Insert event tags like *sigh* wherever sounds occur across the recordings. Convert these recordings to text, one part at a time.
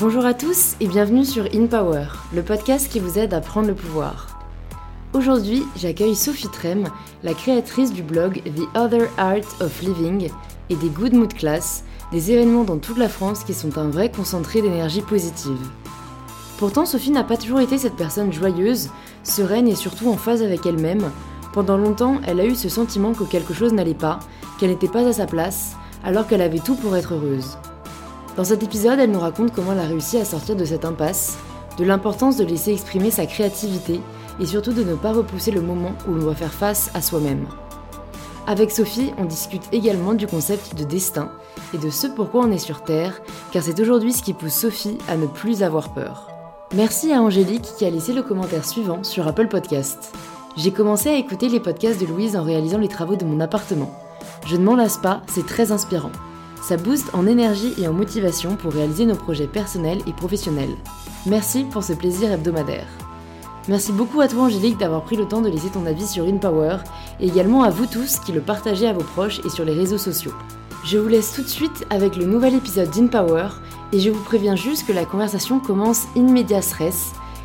Bonjour à tous et bienvenue sur In Power, le podcast qui vous aide à prendre le pouvoir. Aujourd'hui, j'accueille Sophie Trem, la créatrice du blog The Other Art of Living et des Good Mood Class, des événements dans toute la France qui sont un vrai concentré d'énergie positive. Pourtant, Sophie n'a pas toujours été cette personne joyeuse, sereine et surtout en phase avec elle-même. Pendant longtemps, elle a eu ce sentiment que quelque chose n'allait pas, qu'elle n'était pas à sa place, alors qu'elle avait tout pour être heureuse. Dans cet épisode, elle nous raconte comment elle a réussi à sortir de cette impasse, de l'importance de laisser exprimer sa créativité et surtout de ne pas repousser le moment où l'on doit faire face à soi-même. Avec Sophie, on discute également du concept de destin et de ce pourquoi on est sur Terre, car c'est aujourd'hui ce qui pousse Sophie à ne plus avoir peur. Merci à Angélique qui a laissé le commentaire suivant sur Apple Podcast. J'ai commencé à écouter les podcasts de Louise en réalisant les travaux de mon appartement. Je ne m'en lasse pas, c'est très inspirant. Ça booste en énergie et en motivation pour réaliser nos projets personnels et professionnels. Merci pour ce plaisir hebdomadaire. Merci beaucoup à toi Angélique d'avoir pris le temps de laisser ton avis sur InPower et également à vous tous qui le partagez à vos proches et sur les réseaux sociaux. Je vous laisse tout de suite avec le nouvel épisode d'InPower et je vous préviens juste que la conversation commence in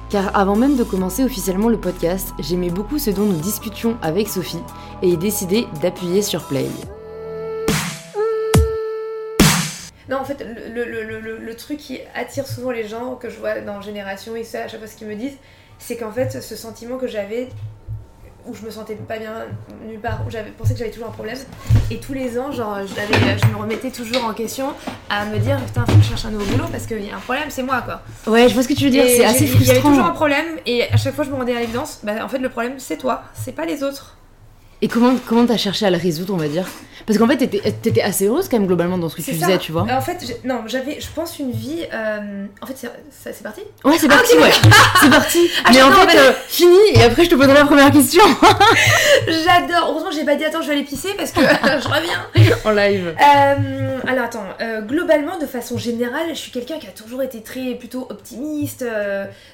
car avant même de commencer officiellement le podcast, j'aimais beaucoup ce dont nous discutions avec Sophie et ai décidé d'appuyer sur play. Non, en fait, le, le, le, le, truc qui attire souvent les gens, que je vois dans Génération et ça, à chaque fois ce qu'ils me disent, c'est qu'en fait, ce sentiment que j'avais, où je me sentais pas bien nulle part, où j'avais pensé que j'avais toujours un problème, et tous les ans, genre, je, je me remettais toujours en question à me dire, putain, faut que je cherche un nouveau boulot parce qu'il y a un problème, c'est moi, quoi. Ouais, je vois ce que tu veux dire, c'est assez frustrant. Il y avait toujours un problème, et à chaque fois, je me rendais à l'évidence, bah, en fait, le problème, c'est toi, c'est pas les autres. Et comment comment t'as cherché à le résoudre, on va dire? Parce qu'en fait, t'étais assez heureuse quand même globalement dans ce que tu faisais, tu vois. En fait, non, j'avais, je pense, une vie. Euh, en fait, c'est parti? Ouais, c'est parti, ouais. *laughs* c'est parti. Ah, Mais en fait, euh, fini. Et après, je te poserai la première question. *laughs* J'adore. Heureusement, j'ai pas dit attends, je vais aller pisser parce que *laughs* je reviens. en live. Euh, alors attends. globalement, de façon générale, je suis quelqu'un qui a toujours été très plutôt optimiste,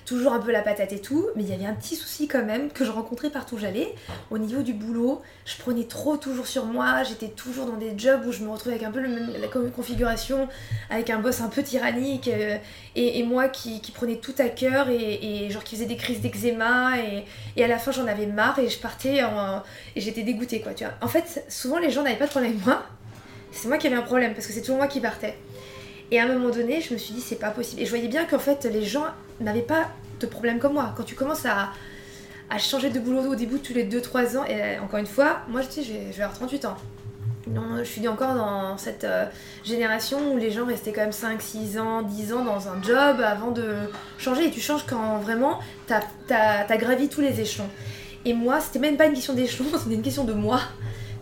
toujours un peu la patate et tout. Mais il y avait un petit souci quand même que je rencontrais partout où j'allais, au niveau du boulot je prenais trop toujours sur moi, j'étais toujours dans des jobs où je me retrouvais avec un peu la même configuration, avec un boss un peu tyrannique, euh, et, moi qui, prenais tout à cœur, et, genre qui faisait des crises d'eczéma, et, à la fin j'en avais marre, et je partais et j'étais dégoûtée quoi, tu. En fait, souvent les gens n'avaient pas de problème avec moi, c'est moi qui avais un problème, parce que c'est toujours moi qui partais. Et à un moment donné, je me suis dit, c'est pas possible. Et je voyais bien qu'en fait, les gens n'avaient pas de problème comme moi. Quand tu commences à, à changer de boulot au début tous les 2-3 ans. Et euh, encore une fois, moi je, je vais avoir 38 ans. Non, je suis encore dans cette euh, génération où les gens restaient quand même 5, 6 ans, 10 ans dans un job avant de changer. Et tu changes quand vraiment t'as as, gravi tous les échelons. Et moi, c'était même pas une question d'échelon, *laughs* c'était une question de moi,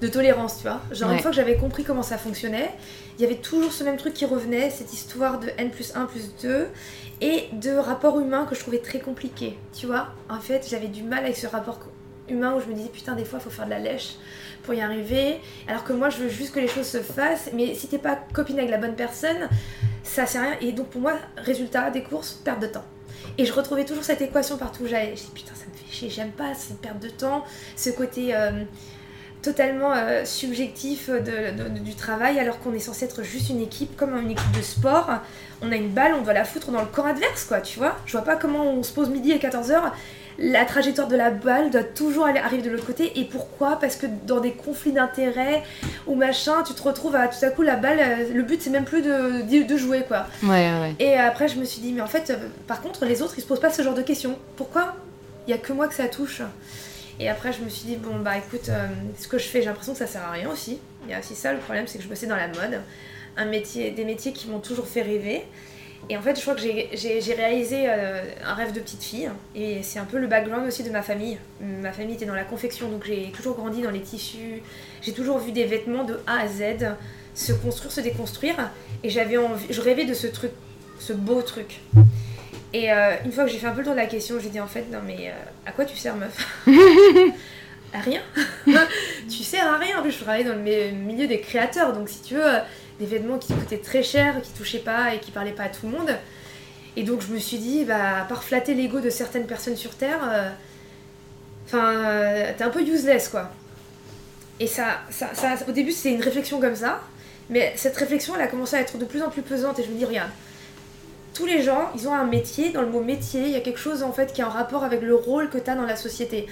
de tolérance, tu vois. Genre, une fois que j'avais compris comment ça fonctionnait, il y avait toujours ce même truc qui revenait, cette histoire de N plus 1 plus 2 et de rapport humain que je trouvais très compliqué. Tu vois, en fait, j'avais du mal avec ce rapport humain où je me disais putain, des fois, il faut faire de la lèche pour y arriver. Alors que moi, je veux juste que les choses se fassent, mais si t'es pas copine avec la bonne personne, ça sert à rien. Et donc, pour moi, résultat des courses, perte de temps. Et je retrouvais toujours cette équation partout où j'allais. Je dis putain, ça me fait chier, j'aime pas cette perte de temps, ce côté. Euh, totalement euh, subjectif du travail alors qu'on est censé être juste une équipe comme une équipe de sport. On a une balle on doit la foutre dans le camp adverse quoi tu vois. Je vois pas comment on se pose midi à 14h la trajectoire de la balle doit toujours aller, arriver de l'autre côté. Et pourquoi? Parce que dans des conflits d'intérêts ou machin tu te retrouves à tout à coup la balle euh, le but c'est même plus de, de, jouer quoi. Ouais, ouais. et après je me suis dit mais en fait euh, par contre les autres ils se posent pas ce genre de questions. Pourquoi? Il y a que moi que ça touche et après, je me suis dit, bon, bah écoute, euh, ce que je fais, j'ai l'impression que ça sert à rien aussi. Il y a aussi ça, le problème, c'est que je bossais dans la mode. Un métier, des métiers qui m'ont toujours fait rêver. Et en fait, je crois que j'ai réalisé euh, un rêve de petite fille. Et c'est un peu le background aussi de ma famille. Ma famille était dans la confection, donc j'ai toujours grandi dans les tissus. J'ai toujours vu des vêtements de A à Z se construire, se déconstruire. Et j'avais je rêvais de ce truc, ce beau truc. Et euh, une fois que j'ai fait un peu le tour de la question, j'ai dit en fait, non mais euh, à quoi tu sers meuf? *laughs* À rien. *laughs* tu sers à rien. En plus, je travaillais dans le milieu des créateurs, donc si tu veux, euh, des vêtements qui coûtaient très cher, qui touchaient pas et qui parlaient pas à tout le monde. Et donc je me suis dit, bah, à part flatter l'ego de certaines personnes sur Terre, enfin, t'es un peu useless quoi. Et ça, ça, ça au début, c'est une réflexion comme ça, mais cette réflexion, elle a commencé à être de plus en plus pesante et je me dis, regarde, tous les gens, ils ont un métier. Dans le mot métier, il y a quelque chose en fait qui est en rapport avec le rôle que tu as dans la société.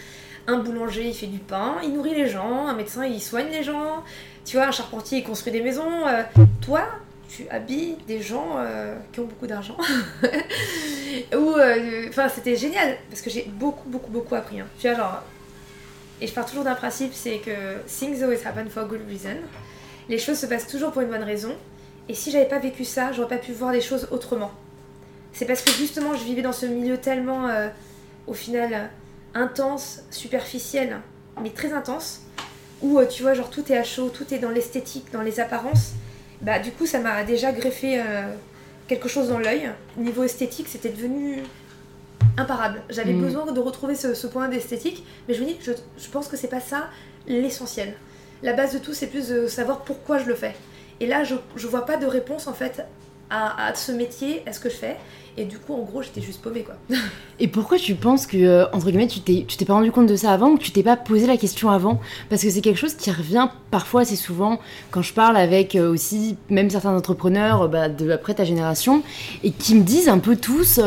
Un boulanger, il fait du pain, il nourrit les gens. Un médecin, il soigne les gens. Tu vois, un charpentier, il construit des maisons. Euh, toi, tu habilles des gens euh, qui ont beaucoup d'argent. *laughs* Ou, euh, enfin, c'était génial parce que j'ai beaucoup, beaucoup, beaucoup appris. Hein. Tu vois, genre, et je pars toujours d'un principe, c'est que things always happen for a good reason. Les choses se passent toujours pour une bonne raison. Et si j'avais pas vécu ça, j'aurais pas pu voir les choses autrement. C'est parce que justement, je vivais dans ce milieu tellement, euh, au final, intense, superficiel, mais très intense, où tu vois, genre tout est à chaud, tout est dans l'esthétique, dans les apparences bah du coup ça m'a déjà greffé euh, quelque chose dans l'œil. Niveau esthétique, c'était devenu imparable. J'avais mm. besoin de retrouver ce, point d'esthétique, mais je me dis, je, je pense que c'est pas ça l'essentiel. La base de tout, c'est plus de savoir pourquoi je le fais. Et là, je, je vois pas de réponse en fait à, ce métier, à ce que je fais. Et du coup, en gros, j'étais juste paumée, quoi. *laughs* Et pourquoi tu penses que, euh, entre guillemets, tu t'es, pas rendu compte de ça avant ou tu t'es pas posé la question avant? Parce que c'est quelque chose qui revient parfois assez souvent quand je parle avec euh, aussi, même certains entrepreneurs euh, bah, de après ta génération, et qui me disent un peu tous,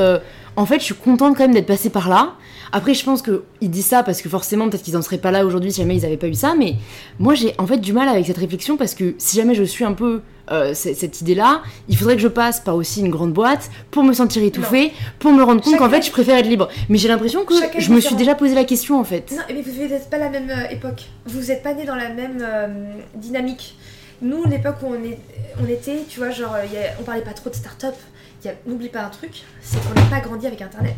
en fait, je suis contente quand même d'être passée par là. Après, je pense qu'ils disent ça parce que forcément, peut-être qu'ils en seraient pas là aujourd'hui si jamais ils avaient pas eu ça. Mais moi, j'ai en fait du mal avec cette réflexion parce que si jamais je suis un peu euh, cette idée-là, il faudrait que je passe par aussi une grande boîte pour me sentir étouffée, pour me rendre compte qu'en fait, je préfère être libre. Mais j'ai l'impression que je me suis déjà posé la question en fait. Non, mais vous n'êtes pas la même euh, époque. Vous n'êtes pas né dans la même euh, dynamique. Nous, l'époque où on, est, on était, tu vois, genre, on parlait pas trop de start-up. N'oublie pas un truc, c'est qu'on n'a pas grandi avec Internet.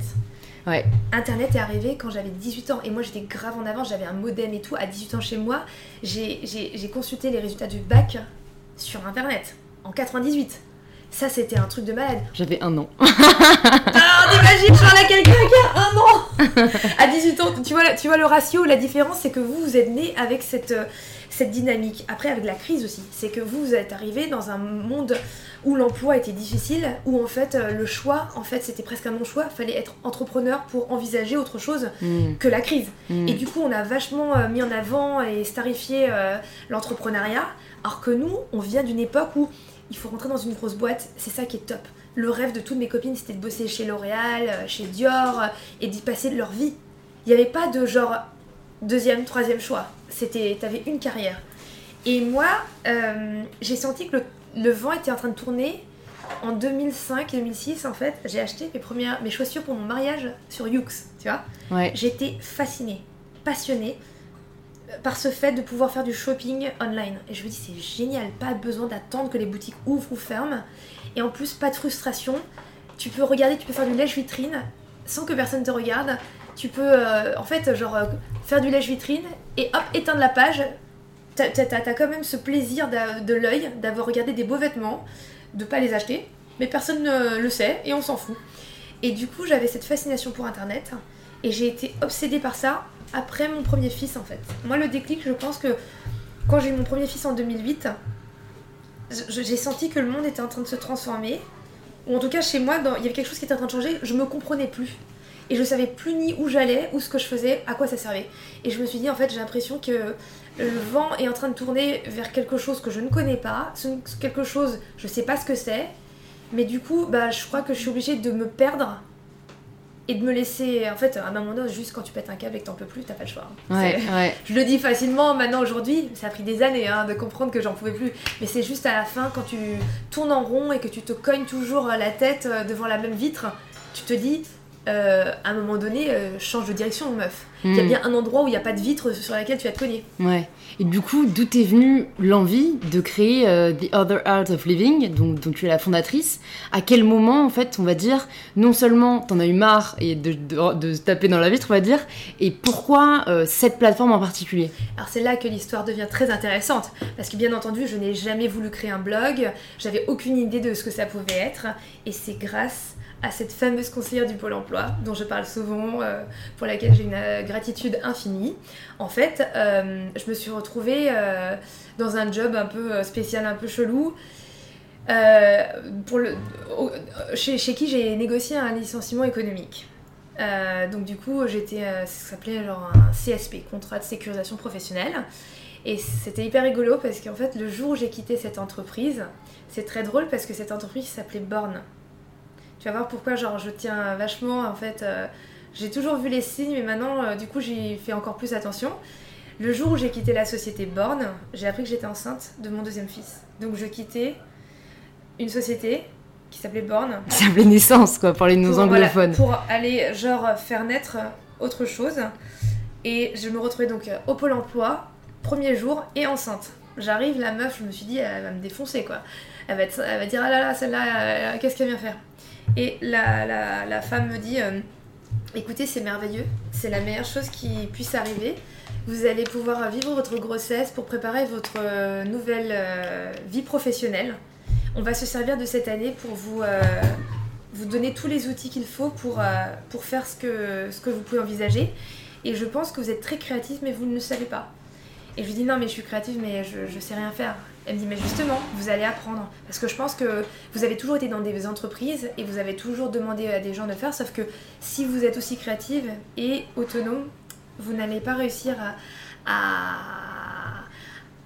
Ouais. Internet est arrivé quand j'avais 18 ans et moi j'étais grave en avance, j'avais un modem et tout. À 18 ans chez moi, j'ai consulté les résultats du bac sur Internet en 98. Ça, c'était un truc de malade. J'avais un an. *laughs* Alors, t'imagines, je parle à quelqu'un qui a un an À 18 ans, tu vois, tu vois le ratio, la différence, c'est que vous, vous êtes né avec cette, cette dynamique. Après, avec la crise aussi, c'est que vous, vous êtes arrivé dans un monde où l'emploi était difficile, où en fait euh, le choix, en fait c'était presque un non-choix, fallait être entrepreneur pour envisager autre chose hmm. que la crise. Hmm. Et du coup on a vachement euh, mis en avant et starifié euh, l'entrepreneuriat, alors que nous on vient d'une époque où il faut rentrer dans une grosse boîte, c'est ça qui est top. Le rêve de toutes mes copines c'était de bosser chez L'Oréal, chez Dior et d'y passer de leur vie. Il n'y avait pas de genre deuxième, troisième choix. C'était, t'avais une carrière. Et moi, j'ai senti que le le vent était en train de tourner. En 2005-2006, en fait, j'ai acheté mes, premières, mes chaussures pour mon mariage sur Yux, tu vois. Ouais. J'étais fascinée, passionnée par ce fait de pouvoir faire du shopping online. Et je me dis, c'est génial, pas besoin d'attendre que les boutiques ouvrent ou ferment. Et en plus, pas de frustration. Tu peux regarder, tu peux faire du lèche-vitrine sans que personne te regarde. Tu peux, euh, en fait, genre, euh, faire du lèche-vitrine et hop, éteindre la page, t'as quand même ce plaisir de l'œil d'avoir regardé des beaux vêtements, de pas les acheter, mais personne ne le sait et on s'en fout. Et du coup, j'avais cette fascination pour Internet et j'ai été obsédée par ça après mon premier fils en fait. Moi, le déclic, je pense que quand j'ai eu mon premier fils en 2008, j'ai senti que le monde était en train de se transformer. Ou en tout cas, chez moi, il y avait quelque chose qui était en train de changer. Je me comprenais plus. Et je savais plus ni où j'allais, ou ce que je faisais, à quoi ça servait. Et je me suis dit, en fait, j'ai l'impression que le vent est en train de tourner vers quelque chose que je ne connais pas, quelque chose, je sais pas ce que c'est, mais du coup, bah, je crois que je suis obligée de me perdre et de me laisser. En fait, à un moment donné, juste quand tu pètes un câble et que t'en peux plus, t'as pas le choix. *laughs* Je le dis facilement maintenant aujourd'hui, ça a pris des années hein, de comprendre que j'en pouvais plus, mais c'est juste à la fin quand tu tournes en rond et que tu te cognes toujours la tête euh, devant la même vitre, tu te dis euh, à un moment donné, euh, change de direction, meuf. Il y a hmm. bien un endroit où il n'y a pas de vitre sur laquelle tu vas te cogner. Ouais. Et du coup, d'où est venue l'envie de créer euh, The Other Art of Living, dont, tu es la fondatrice? À quel moment, en fait, on va dire, non seulement t'en as eu marre et de, de, taper dans la vitre, on va dire, et pourquoi cette plateforme en particulier? Alors c'est là que l'histoire devient très intéressante, parce que bien entendu, je n'ai jamais voulu créer un blog, j'avais aucune idée de ce que ça pouvait être, et c'est grâce à cette fameuse conseillère du Pôle emploi, dont je parle souvent, euh, pour laquelle j'ai une euh, gratitude infinie. En fait, euh, je me suis retrouvée dans un job un peu spécial, un peu chelou, pour le, chez, qui j'ai négocié un licenciement économique. donc du coup, j'étais, ça s'appelait genre un CSP, contrat de sécurisation professionnelle. Et c'était hyper rigolo parce qu'en fait, le jour où j'ai quitté cette entreprise, c'est très drôle parce que cette entreprise s'appelait Born Tu vas voir pourquoi, genre, je tiens vachement, en fait. euh, j'ai toujours vu les signes, mais maintenant, euh, du coup, j'y fais encore plus attention. Le jour où j'ai quitté la société Born, j'ai appris que j'étais enceinte de mon deuxième fils. Donc, je quittais une société qui s'appelait Born *laughs* Ça s'appelait naissance, quoi, pour les nos pour, voilà, anglophones. pour aller genre faire naître autre chose. Et je me retrouvais donc euh, au pôle emploi, premier jour, et enceinte. J'arrive, la meuf, je me suis dit, elle va me défoncer quoi. Elle va, être- elle va dire, ah là là, celle-là, euh, qu'est-ce qu'elle vient faire? Et la, la, femme me dit, euh, écoutez, c'est merveilleux, c'est la meilleure chose qui puisse arriver. Vous allez pouvoir vivre votre grossesse pour préparer votre euh, nouvelle euh, vie professionnelle. On va se servir de cette année pour vous, vous donner tous les outils qu'il faut pour, faire ce que, ce que vous pouvez envisager. Et je pense que vous êtes très créatif, mais vous ne le savez pas. Et je lui dis non, mais je suis créative, mais je, je sais rien faire. Elle me dit mais justement, vous allez apprendre. Parce que je pense que vous avez toujours été dans des entreprises et vous avez toujours demandé à des gens de faire, sauf que si vous êtes aussi créative et autonome, vous n'allez pas réussir à, à,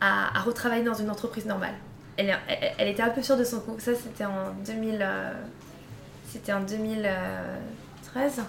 à- à retravailler dans une entreprise normale. Elle, est- elle- elle était un peu sûre de son coup. Ça, c'était en 2000. euh, c'était en 2013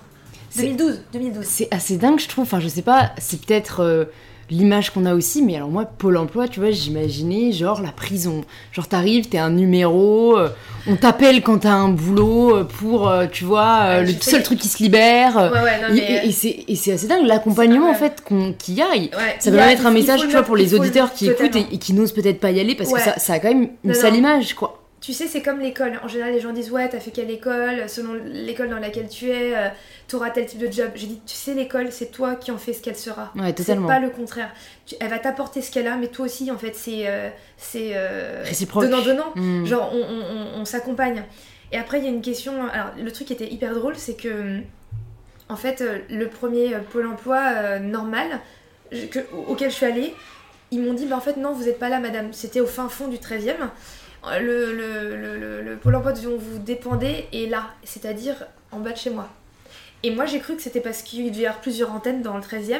C'est- 2012 2012 C'est assez dingue, je trouve. Enfin, je sais pas, c'est peut-être euh, l'image qu'on a aussi, mais alors moi, Pôle emploi, tu vois, j'imaginais genre la prison. Genre, t'arrives, t'es un numéro, euh, on t'appelle quand t'as un boulot euh, pour, euh, tu vois, euh, le seul truc qui se libère. Ouais, ouais, non, et- mais- et et c'est et c'est assez dingue, l'accompagnement en fait qu'il y a. Ouais, Ça il peut y a- mettre un message, tu vois, pour les auditeurs qui écoutent et, et qui n'osent peut-être pas y aller parce que ça, ça a quand même une sale image, quoi. Tu sais, c'est comme l'école. En général, les gens disent Ouais, t'as fait quelle école Selon l'école dans laquelle tu es, euh, t'auras tel type de job. J'ai dit Tu sais, l'école, c'est toi qui en fais ce qu'elle sera. Ouais, C'est totalement. pas le contraire. Tu- elle va t'apporter ce qu'elle a, mais toi aussi, en fait, c'est. euh, c'est euh, Réciproque. Donnant-donnant. Hmm. Genre, on, on- on- on s'accompagne. Et après, il y a une question. Alors, le truc qui était hyper drôle, c'est que. En fait, euh, le premier euh, Pôle emploi normal je- que- auquel je suis allée, ils m'ont dit bah, en fait, non, vous n'êtes pas là, madame. C'était au fin fond du 13 e le, le, le, le- le Pôle emploi dont vous dépendez est là, c'est-à-dire en bas de chez moi. Et moi, j'ai cru que c'était parce qu'il devait y avoir plusieurs antennes dans le 13 e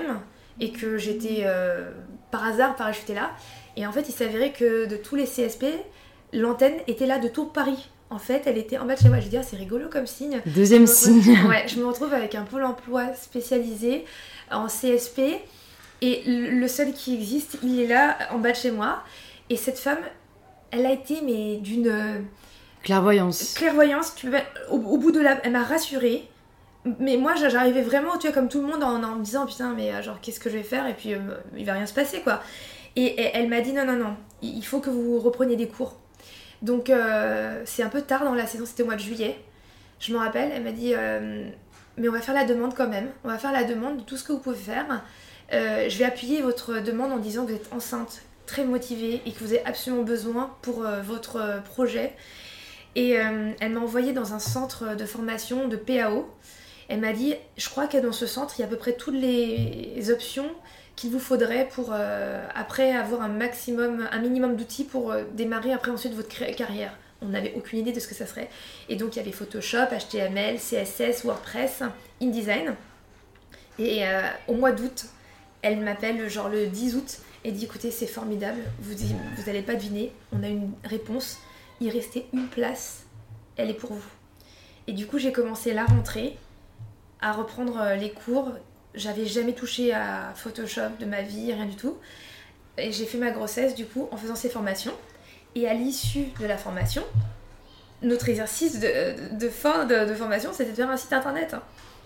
et que j'étais euh, par hasard parachutée là. Et en fait, il s'avérait que de tous les CSP, l'antenne était là de tout Paris. En fait, elle était en bas de chez moi. J'ai dit, ah, c'est rigolo comme signe. Deuxième Je retrouve- signe. Ouais, je me retrouve avec un pôle emploi spécialisé en CSP. Et le seul qui existe, il est là, en bas de chez moi. Et cette femme, elle a été, mais d'une euh, Clairvoyance. clairvoyance. Tu peux- au, au bout de la... Elle m'a rassurée. Mais moi, j'a- j'arrivais vraiment, tu vois, comme tout le monde, en, en me disant, putain, mais euh, genre, qu'est-ce que je vais faire? Et puis, euh, il va rien se passer, quoi. Et, et elle m'a dit, non, non, non, il faut que vous repreniez des cours. Donc, euh, c'est un peu tard dans la saison, c'était au mois de juillet. Je me rappelle, elle m'a dit, euh, mais on va faire la demande quand même. On va faire la demande de tout ce que vous pouvez faire. Euh, je vais appuyer votre demande en disant que vous êtes enceinte, très motivée et que vous avez absolument besoin pour euh, votre euh, projet. Et euh, elle m'a envoyée dans un centre de formation de PAO. Elle m'a dit, je crois que dans ce centre, il y a à peu près toutes les options qu'il vous faudrait pour après avoir un maximum, un minimum d'outils pour démarrer après ensuite votre carrière. On n'avait aucune idée de ce que ça serait. Et donc il y avait Photoshop, HTML, CSS, WordPress, InDesign. Et au mois d'août, elle m'appelle genre le 10 août et dit écoutez c'est formidable, vous vous n'allez pas deviner, on a une réponse, il restait une place, elle est pour vous. Et du coup j'ai commencé la rentrée à reprendre euh, les cours. J'avais jamais touché à Photoshop de ma vie, rien du tout. Et j'ai fait ma grossesse du coup en faisant ces formations. Et à l'issue de la formation, notre exercice de, de fin de, de formation, c'était de faire un site internet. hein.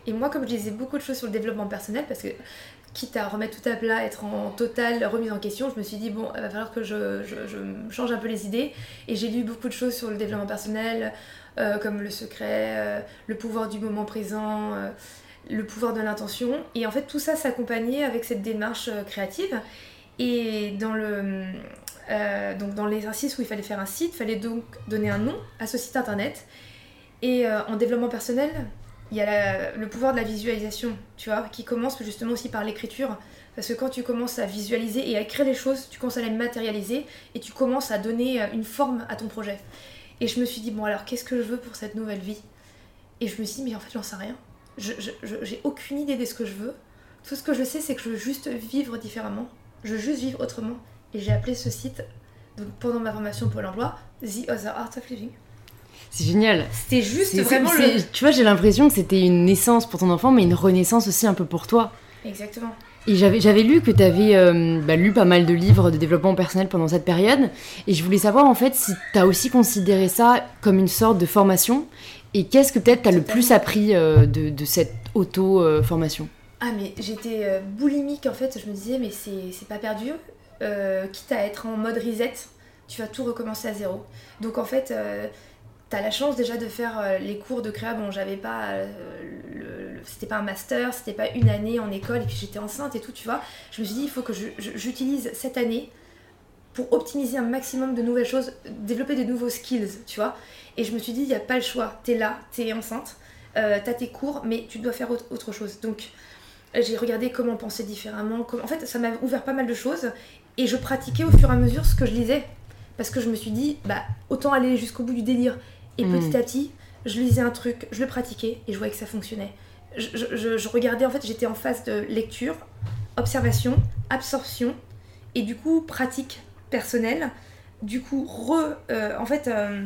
Et moi, comme je disais beaucoup de choses sur le développement personnel, parce que quitte à remettre tout à plat, être en totale remise en question, je me suis dit, bon, il va falloir que je, change un peu les idées. Et j'ai lu beaucoup de choses sur le développement personnel, euh, comme le secret, euh, le pouvoir du moment présent, euh, le pouvoir de l'intention. Et en fait, tout ça s'accompagnait avec cette démarche créative. Et dans le... donc dans l'exercice où il fallait faire un site, il fallait donc donner un nom à ce site internet. Et en développement personnel, il y a le pouvoir de la visualisation, tu vois, qui commence justement aussi par l'écriture. Parce que quand tu commences à visualiser et à écrire les choses, tu commences à les matérialiser et tu commences à donner euh, une forme à ton projet. Et je me suis dit, bon alors qu'est-ce que je veux pour cette nouvelle vie? Et je me suis dit, mais en fait j'en sais rien. Je, j'ai aucune idée de ce que je veux. Tout ce que je sais, c'est que je veux juste vivre différemment. Je veux juste vivre autrement. Et j'ai appelé ce site, pendant ma formation Pôle emploi, The Other Art of Living. C'est génial. C'était juste vraiment le. Tu vois, j'ai l'impression que c'était une naissance pour ton enfant, mais une renaissance aussi un peu pour toi. Exactement. Et j'avais, lu que tu avais lu pas mal de livres de développement personnel pendant cette période. Et je voulais savoir en fait si tu as aussi considéré ça comme une sorte de formation. Et qu'est-ce que peut-être tu as le plus appris euh, de, de cette auto-formation? Ah mais j'étais euh, boulimique en fait, je me disais mais c'est c'est pas perdu, Euh, quitte à être en mode reset, tu vas tout recommencer à zéro. Donc en fait, euh, t'as la chance déjà de faire euh, les cours de créa, bon j'avais pas, euh, c'était pas un master, c'était pas une année en école et puis j'étais enceinte et tout, tu vois. Je me suis dit il faut que j'utilise cette année pour optimiser un maximum de nouvelles choses, développer de nouveaux skills, tu vois. Et je me suis dit, il n'y a pas le choix, t'es là, t'es enceinte, euh, t'as tes cours, mais tu dois faire autre chose. Donc j'ai regardé comment penser différemment. comment- En fait, ça m'a ouvert pas mal de choses et je pratiquais au fur et à mesure ce que je lisais. Parce que je me suis dit, bah, autant aller jusqu'au bout du délire. Et Mm. petit à petit, je lisais un truc, je le pratiquais et je voyais que ça fonctionnait. Je, je- je- je regardais, en fait, j'étais en phase de lecture, observation, absorption et du coup, pratique personnelle. Du coup, re, euh, en fait, euh,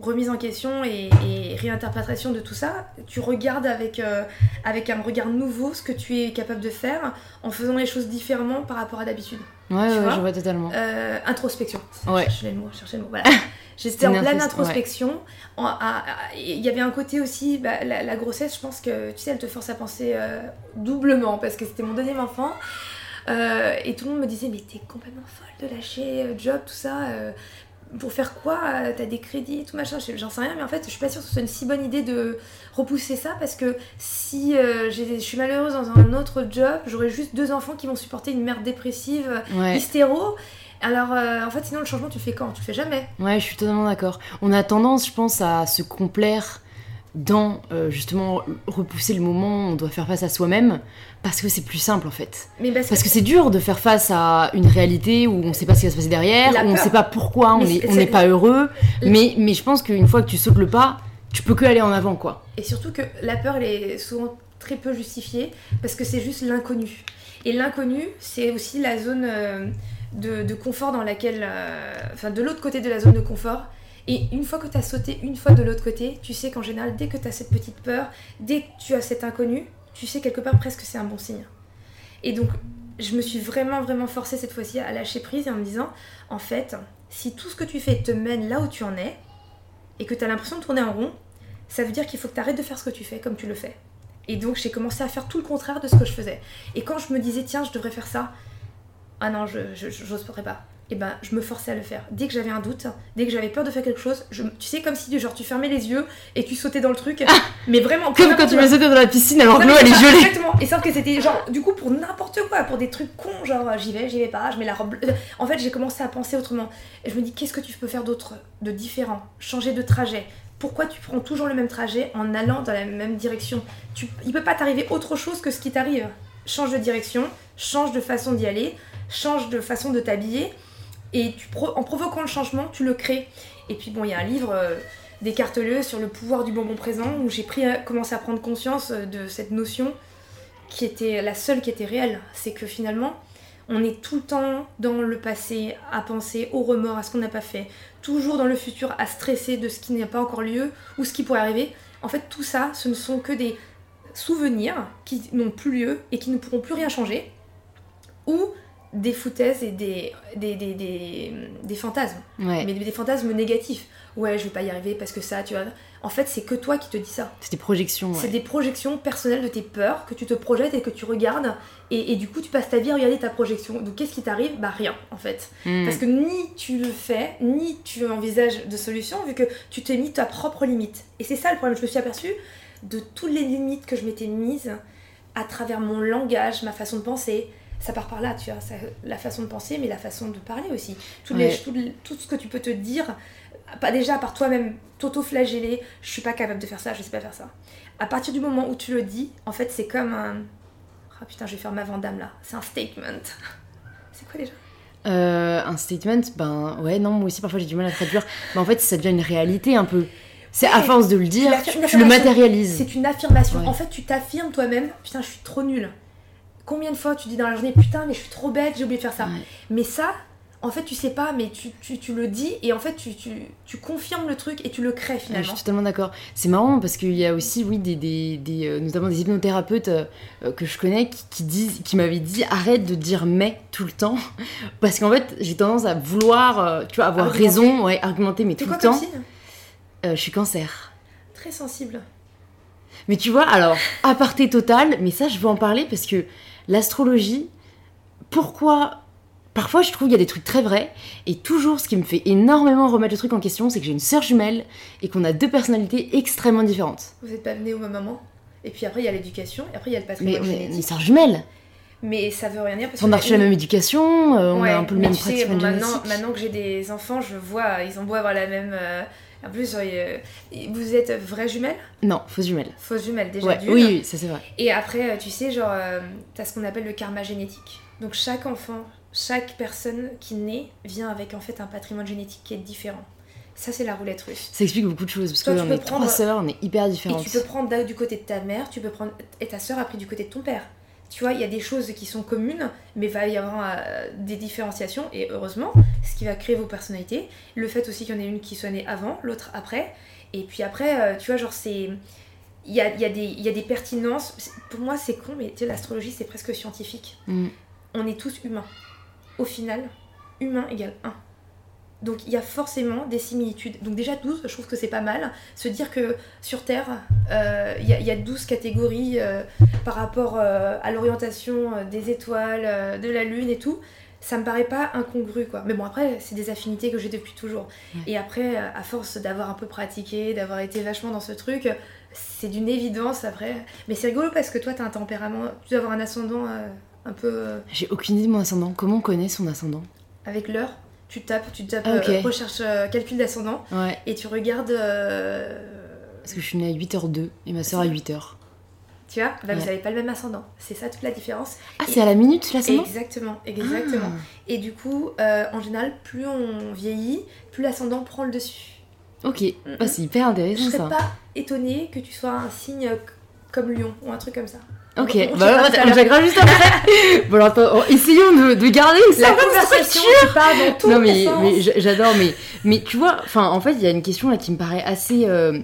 remise en question et, et réinterprétation de tout ça, tu regardes avec, euh, avec un regard nouveau ce que tu es capable de faire en faisant les choses différemment par rapport à d'habitude. Ouais, Tu ouais, vois je vois totalement. Euh, introspection. Ouais. Chercher le mot, chercher le mot. Voilà. *laughs* J'étais en pleine intros- introspection. Il y avait un côté aussi, bah, la, la grossesse, je pense que tu sais, elle te force à penser euh, doublement parce que c'était mon deuxième enfant. Euh, et tout le monde me disait, mais t'es complètement folle de lâcher job, tout ça. Euh, pour faire quoi Euh, T'as des crédits, tout machin, je- j'en sais rien, mais en fait, je suis pas sûre que ce soit une si bonne idée de repousser ça parce que si euh, je suis malheureuse dans un autre job, j'aurai juste deux enfants qui vont supporter une mère dépressive, Ouais. hystéro. Alors, euh, en fait, sinon, le changement, tu le fais quand? Tu le fais jamais. Ouais, je suis totalement d'accord. On a tendance, je pense, à se complaire dans euh, justement repousser le moment où on doit faire face à soi-même parce que c'est plus simple en fait. Mais parce, Parce que c'est dur de faire face à une réalité où on sait pas ce qui va se passer derrière, où on peur. sait pas pourquoi, on Mais n'est pas heureux. La- Mais, mais je pense qu'une fois que tu sautes le pas, tu peux que aller en avant quoi. Et surtout que la peur, elle est souvent très peu justifiée parce que c'est juste l'inconnu. Et l'inconnu, c'est aussi la zone euh, de, de confort dans laquelle. euh, Enfin, de l'autre côté de la zone de confort. Et une fois que tu as sauté une fois de l'autre côté, tu sais qu'en général, dès que tu as cette petite peur, dès que tu as cet inconnu, tu sais quelque part presque c'est un bon signe. Et donc, je me suis vraiment, vraiment forcée cette fois-ci à lâcher prise et en me disant, en fait, si tout ce que tu fais te mène là où tu en es, et que tu as l'impression de tourner en rond, ça veut dire qu'il faut que tu arrêtes de faire ce que tu fais comme tu le fais. Et donc j'ai commencé à faire tout le contraire de ce que je faisais. Et quand je me disais tiens je devrais faire ça, ah non je j'oserais pas. Et ben je me forçais à le faire. Dès que j'avais un doute, dès que j'avais peur de faire quelque chose, je, tu sais comme si genre tu fermais les yeux et tu sautais dans le truc, mais vraiment Comme quand tu veux sauter dans la piscine alors que l'eau elle est gelée. Exactement. Et sauf que c'était genre, du coup, pour n'importe quoi, pour des trucs cons, genre j'y vais, j'y vais pas, je mets la robe. bleue. En fait, j'ai commencé à penser autrement. Et je me dis, qu'est-ce que tu peux faire d'autre, de différent Changer de trajet? Pourquoi tu prends toujours le même trajet en allant dans la même direction? Tu, Il peut pas t'arriver autre chose que ce qui t'arrive. Change de direction, change de façon d'y aller, change de façon de t'habiller. Et en provoquant le changement, tu le crées. Et puis bon, il y a un livre euh, d'Eckhart-Tolle sur le pouvoir du moment présent où j'ai euh, commencé à prendre conscience euh, de cette notion qui était la seule qui était réelle. C'est que finalement, on est tout le temps dans le passé à penser au remords, à ce qu'on n'a pas fait, toujours dans le futur à stresser de ce qui n'a pas encore lieu ou ce qui pourrait arriver. En fait, tout ça, ce ne sont que des souvenirs qui n'ont plus lieu et qui ne pourront plus rien changer, ou des foutaises et des, des, des, des, des fantasmes Ouais, mais des fantasmes négatifs. Ouais, je vais pas y arriver parce que ça, tu vois. En fait, c'est que toi qui te dis ça. c'est des projections. ouais. C'est des projections personnelles de tes peurs que tu te projettes et que tu regardes. Et, et du coup, tu passes ta vie à regarder ta projection. Donc, qu'est-ce qui t'arrive? Bah, rien, en fait. Mm. Parce que ni tu le fais, ni tu envisages de solution, vu que tu t'es mis ta propre limite. Et c'est ça le problème. Je me suis aperçue de toutes les limites que je m'étais mises à travers mon langage, ma façon de penser. Ça part par là, tu vois, ça- la façon de penser, mais la façon de parler aussi. Toutes les- Ouais. tout, tout ce que tu peux te dire, pas déjà par toi-même, t'auto-flageller, je suis pas capable de faire ça, je sais pas faire ça. À partir du moment où tu le dis, en fait, c'est comme un. Ah putain, je vais faire ma vandame là. C'est un statement. *laughs* C'est quoi déjà? Euh, un statement, ben ouais, non, moi aussi parfois j'ai du mal à traduire. Mais en fait, ça devient une réalité un peu. C'est à force de le dire, tu, le matérialises. C'est une affirmation. Ouais. En fait, tu t'affirmes toi-même, putain, je suis trop nulle. Combien de fois tu dis dans la journée, putain, mais je suis trop bête, j'ai oublié de faire ça. Ouais. Mais ça, en fait, tu sais pas, mais tu, tu, tu le dis et en fait, tu, tu, tu, confirmes le truc et tu le crées Ouais, finalement. je suis totalement d'accord. C'est marrant parce qu'il y a aussi, oui, des, des, des, euh, notamment des hypnothérapeutes euh, euh, que je connais qui, qui disent, qui m'avaient dit arrête de dire mais tout le temps *laughs* parce qu'en fait j'ai tendance à vouloir, tu vois, avoir Argumenter. raison, ouais, argumenter mais tout quoi le temps. Euh, je suis cancer. Très sensible. Mais tu vois, alors, aparté total, mais ça, je veux en parler parce que l'astrologie, pourquoi Parfois, je trouve qu'il y a des trucs très vrais, et toujours, ce qui me fait énormément remettre le truc en question, c'est que j'ai une sœur jumelle et qu'on a deux personnalités extrêmement différentes. Vous n'êtes pas venu au même moment. Et puis après, il y a l'éducation, et après, il y a le Mais patrimoine on est des génétique. sœurs jumelles. Mais ça veut rien dire parce On a que reçu la même éducation, euh, on Ouais, a un peu le mais même tu sais, bon, maintenant, génétique. maintenant que j'ai des enfants, je vois, ils ont beau avoir la même. euh, En plus, euh, vous êtes vraies jumelles Non, fausse jumelle. Fausses jumelles, déjà Ouais, oui, oui, ça c'est vrai. Et après, euh, tu sais, genre, euh, t'as ce qu'on appelle le karma génétique. Donc chaque enfant, chaque personne qui naît vient avec en fait un patrimoine génétique qui est différent. Ça, c'est la roulette russe. Ça explique beaucoup de choses, parce qu'on est prendre- trois sœurs, on est hyper Et différentes. tu peux prendre du côté de ta mère, tu peux prendre. Et ta sœur a pris du côté de ton père. Tu vois, il y a des choses qui sont communes, mais il va y avoir euh, des différenciations, et heureusement, ce qui va créer vos personnalités. Le fait aussi qu'il y en ait une qui soit née avant, l'autre après. Et puis après, euh, tu vois, genre, c'est. Il y a, y, a y a des pertinences. Pour moi, c'est con, mais tu sais, l'astrologie, c'est presque scientifique. Mm. On est tous humains. Au final, humain égale 1. Donc il y a forcément des similitudes. Donc déjà 12, je trouve que c'est pas mal. Se dire que sur Terre, euh, il y, a- il y a 12 catégories euh, par rapport euh, à l'orientation des étoiles, de la Lune et tout, ça me paraît pas incongru quoi. Mais bon après, c'est des affinités que j'ai depuis toujours. Ouais. Et après, à force d'avoir un peu pratiqué, d'avoir été vachement dans ce truc, c'est d'une évidence après. Mais c'est rigolo parce que toi, t'as un tempérament, tu dois avoir un ascendant un peu... J'ai aucune idée de mon ascendant. Comment on connaît son ascendant? avec l'heure, tu tapes, tu tapes Ah, euh, recherche euh, calcul d'ascendant Ouais, et tu regardes, euh, parce que je suis née à 8h02 et ma sœur à 8h. tu vois, bah, vous n'avez pas le même ascendant. C'est ça toute la différence. Ah, c'est à la minute l'ascendant? Exactement, exactement. Ah. Et du coup, en général, plus on vieillit, plus l'ascendant prend le dessus. Ok, Mhm. Ah, c'est hyper Je intéressant serais ça. pas étonnée que tu sois un signe comme Lion ou un truc comme ça. Ok, On- on bah tout on checkera juste après. *laughs* bon, attends, essayons de, de garder une La conversation part dans tous Non mais, j'adore, mais, mais tu vois, enfin en fait il y a une question là qui me paraît assez, euh,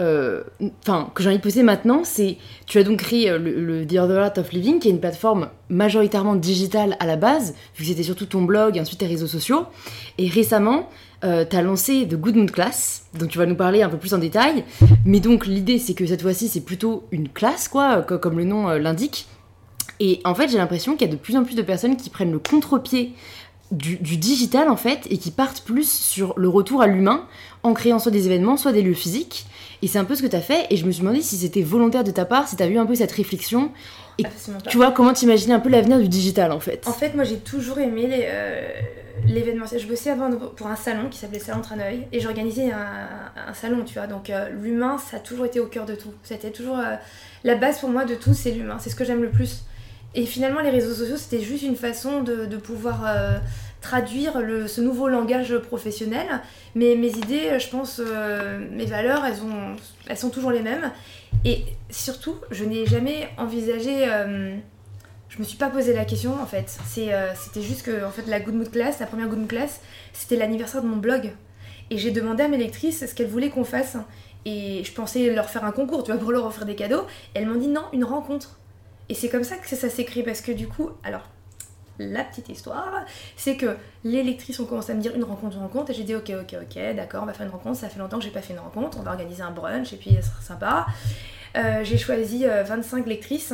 euh, enfin que j'ai envie de poser maintenant, c'est tu as donc créé euh, le, le The Other Art of Living, qui est une plateforme majoritairement digitale à la base, vu que c'était surtout ton blog et ensuite tes réseaux sociaux, et récemment euh, tu as lancé The Good Mood Class, dont tu vas nous parler un peu plus en détail, mais donc l'idée c'est que cette fois-ci c'est plutôt une classe quoi, euh, co- comme le nom euh, l'indique, et en fait j'ai l'impression qu'il y a de plus en plus de personnes qui prennent le contre-pied du, du digital en fait et qui partent plus sur le retour à l'humain en créant soit des événements, soit des lieux physiques. Et c'est un peu ce que tu as fait et je me suis demandé si c'était volontaire de ta part, si tu as eu un peu cette réflexion. et pas. Tu vois, comment t'imaginais un peu l'avenir du digital en fait? En fait, moi j'ai toujours aimé les, euh, l'événementiel. Je bossais avant pour un salon qui s'appelait Salon Traneuil et j'organisais un, salon, tu vois. Donc euh, l'humain, ça a toujours été au cœur de tout. C'était toujours euh, la base pour moi de tout, c'est l'humain. C'est ce que j'aime le plus. Et finalement, les réseaux sociaux, c'était juste une façon de, pouvoir euh, traduire ce nouveau langage professionnel. Mais mes idées, je pense, mes valeurs, elles sont toujours les mêmes. Et surtout, je n'ai jamais envisagé. Euh, je me suis pas posé la question en fait. Euh, c'était juste que en fait la Good Mood Class, la première Good Mood Class, c'était l'anniversaire de mon blog. Et j'ai demandé à mes lectrices ce qu'elles voulaient qu'on fasse. Et je pensais leur faire un concours, tu vois, pour leur offrir des cadeaux. Et elles m'ont dit non, une rencontre. Et c'est comme ça que ça s'écrit parce que du coup, alors la petite histoire, c'est que les lectrices ont commencé à me dire une rencontre, une rencontre, et j'ai dit ok, ok, ok, d'accord, on va faire une rencontre, ça fait longtemps que j'ai pas fait une rencontre, on va organiser un brunch, et puis ça sera sympa. Euh, j'ai choisi euh, 25 lectrices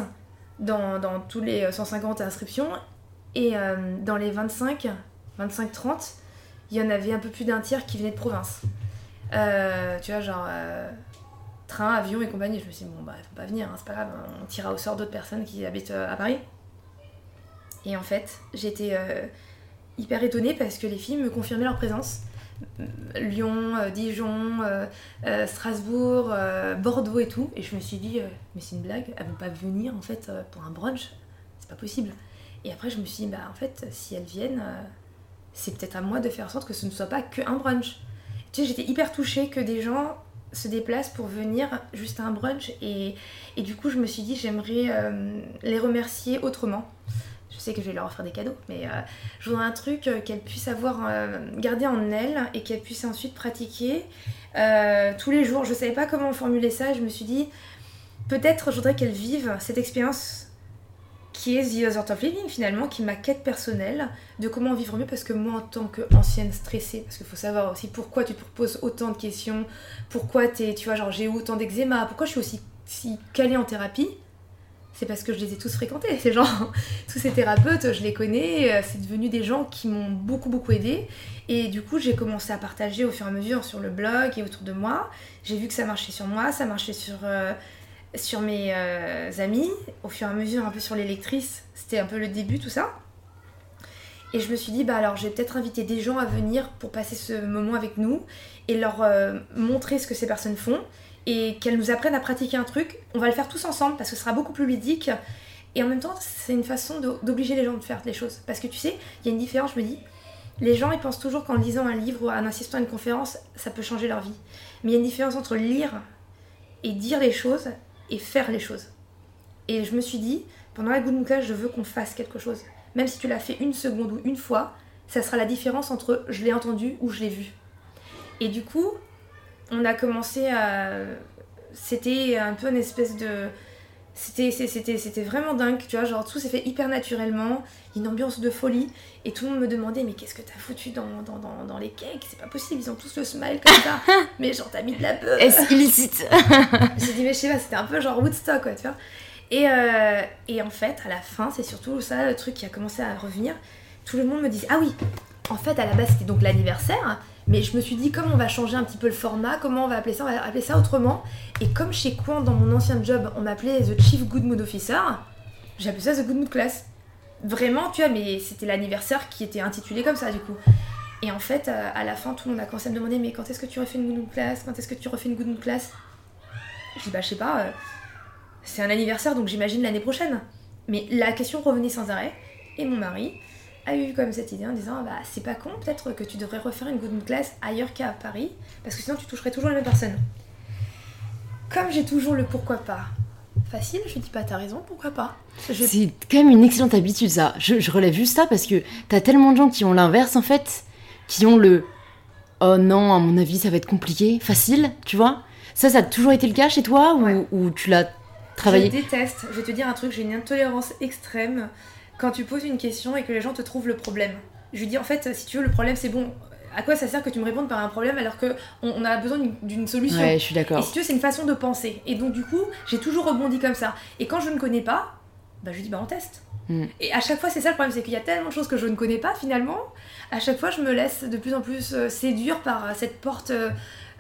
dans, dans tous les euh, 150 inscriptions, et euh, dans les 25, 25-30, il y en avait un peu plus d'un tiers qui venaient de province. Euh, tu vois, genre euh, train, avion et compagnie. Je me suis dit, bon, bah, faut pas venir, hein, c'est pas grave, on tirera au sort d'autres personnes qui habitent euh, à Paris. Et en fait, j'étais euh, hyper étonnée parce que les filles me confirmaient leur présence. Lyon, euh, Dijon, euh, euh, Strasbourg, Bordeaux et tout. Et je me suis dit, mais c'est une blague, elles vont pas venir en fait pour un brunch, c'est pas possible. Et après, je me suis dit, bah en fait, si elles viennent, c'est peut-être à moi de faire en sorte que ce ne soit pas qu'un brunch. Tu sais, j'étais hyper touchée que des gens se déplacent pour venir juste à un brunch. Et, et du coup, je me suis dit, j'aimerais les remercier autrement. Je sais que je vais leur offrir des cadeaux, mais euh, je voudrais un truc euh, qu'elle puisse avoir euh, gardé en elle et qu'elle puisse ensuite pratiquer tous les jours. Je savais pas comment formuler ça. Je me suis dit, peut-être je voudrais qu'elle vive cette expérience qui est The Other of Living finalement, qui est ma quête personnelle de comment vivre mieux. Parce que moi, en tant qu'ancienne stressée, parce qu'il faut savoir aussi pourquoi tu te poses autant de questions, pourquoi t'es, tu vois, genre j'ai autant d'eczéma, pourquoi je suis aussi si calée en thérapie. C'est parce que je les ai tous fréquentés, ces gens. *laughs* Tous ces thérapeutes, je les connais. euh, C'est devenu des gens qui m'ont beaucoup, beaucoup aidé. Et du coup, j'ai commencé à partager au fur et à mesure sur le blog et autour de moi. J'ai vu que ça marchait sur moi, ça marchait sur, euh, mes euh, amis. Au fur et à mesure, un peu sur les lectrices. C'était un peu le début, tout ça. Et je me suis dit, bah alors, je vais peut-être inviter des gens à venir pour passer ce moment avec nous et leur montrer ce que ces personnes font et qu'elles nous apprennent à pratiquer un truc. On va le faire tous ensemble parce que ce sera beaucoup plus ludique. Et en même temps, c'est une façon d'obliger les gens de faire les choses. Parce que tu sais, il y a une différence, je me dis, les gens ils pensent toujours qu'en lisant un livre ou en assistant à une conférence, ça peut changer leur vie. Mais il y a une différence entre lire et dire les choses et faire les choses. Et je me suis dit, pendant la Good Class, je veux qu'on fasse quelque chose. Même si tu l'as fait une seconde ou une fois, ça sera la différence entre je l'ai entendu ou je l'ai vu. Et du coup, on a commencé à. C'était un peu une espèce de. C'était, c'est- c'était, c'était vraiment dingue, tu vois, genre tout s'est fait hyper naturellement, une ambiance de folie, et tout le monde me demandait mais qu'est-ce que t'as foutu dans, dans, dans, dans les cakes? C'est pas possible, ils ont tous le smile comme ça, *laughs* mais genre t'as mis de la beuh Est-ce illicite? *laughs* J'ai dit, mais je sais pas, c'était un peu genre Woodstock, quoi, tu vois. Et, euh, et en fait, à la fin, c'est surtout ça le truc qui a commencé à revenir. Tout le monde me disait, ah oui, en fait, à la base, c'était donc l'anniversaire, mais je me suis dit, comment on va changer un petit peu le format, comment on va appeler ça, on va appeler ça autrement. Et comme chez Quant, dans mon ancien job, on m'appelait The Chief Good Mood Officer, appelé ça The Good Mood Class. Vraiment, tu vois, mais c'était l'anniversaire qui était intitulé comme ça, du coup. Et en fait, euh, à la fin, tout le monde a commencé à me demander, mais quand est-ce que tu refais une Good Mood Class? Quand est-ce que tu refais une Good Mood Class? Je dis bah je sais pas, euh, c'est un anniversaire donc j'imagine l'année prochaine. Mais la question revenait sans arrêt et mon mari a eu comme cette idée en disant bah c'est pas con peut-être que tu devrais refaire une good class ailleurs qu'à Paris parce que sinon tu toucherais toujours les mêmes personnes. Comme j'ai toujours le pourquoi pas facile, je dis pas t'as raison, pourquoi pas. Je- C'est quand même une excellente habitude ça. Je, je relève juste ça parce que t'as tellement de gens qui ont l'inverse en fait, qui ont le oh non, à mon avis ça va être compliqué, facile, tu vois. Ça, ça a toujours été le cas chez toi ou, Ouais. ou tu l'as travaillé? Je déteste, je vais te dire un truc, j'ai une intolérance extrême quand tu poses une question et que les gens te trouvent le problème. Je lui dis en fait, si tu veux, le problème c'est bon. À quoi ça sert que tu me répondes par un problème alors qu'on on a besoin d'une- solution? Ouais, je suis Et d'accord. si tu veux, c'est une façon de penser. Et donc, du coup, j'ai toujours rebondi comme ça. Et quand je ne connais pas, bah, je dis, bah, on teste. Mm. Et à chaque fois, c'est ça le problème, c'est qu'il y a tellement de choses que je ne connais pas finalement. À chaque fois, je me laisse de plus en plus euh, séduire par euh, cette porte euh,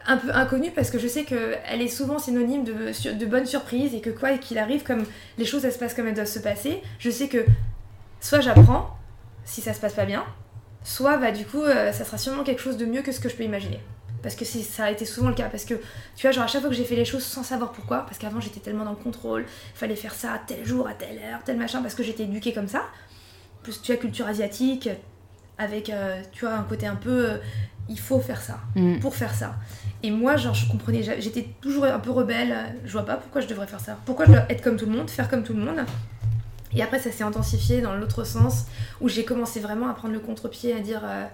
un peu inconnue parce que je sais qu'elle est souvent synonyme de, de bonnes surprises et que quoi qu'il arrive, comme les choses elles se passent comme elles doivent se passer, je sais que soit j'apprends si ça se passe pas bien, soit bah, du coup, euh, ça sera sûrement quelque chose de mieux que ce que je peux imaginer. Parce que ça a été souvent le cas. Parce que, tu vois, genre à chaque fois que j'ai fait les choses sans savoir pourquoi, parce qu'avant j'étais tellement dans le contrôle, fallait faire ça à tel jour, à telle heure, tel machin, parce que j'étais éduquée comme ça. Plus, tu as culture asiatique, avec, euh, tu vois, un côté un peu. euh, il faut faire ça, Mm. pour faire ça. Et moi, genre, je comprenais, j'étais toujours un peu rebelle, je vois pas pourquoi je devrais faire ça. Pourquoi je dois être comme tout le monde, faire comme tout le monde. Et après, ça s'est intensifié dans l'autre sens, où j'ai commencé vraiment à prendre le contre-pied, à dire euh,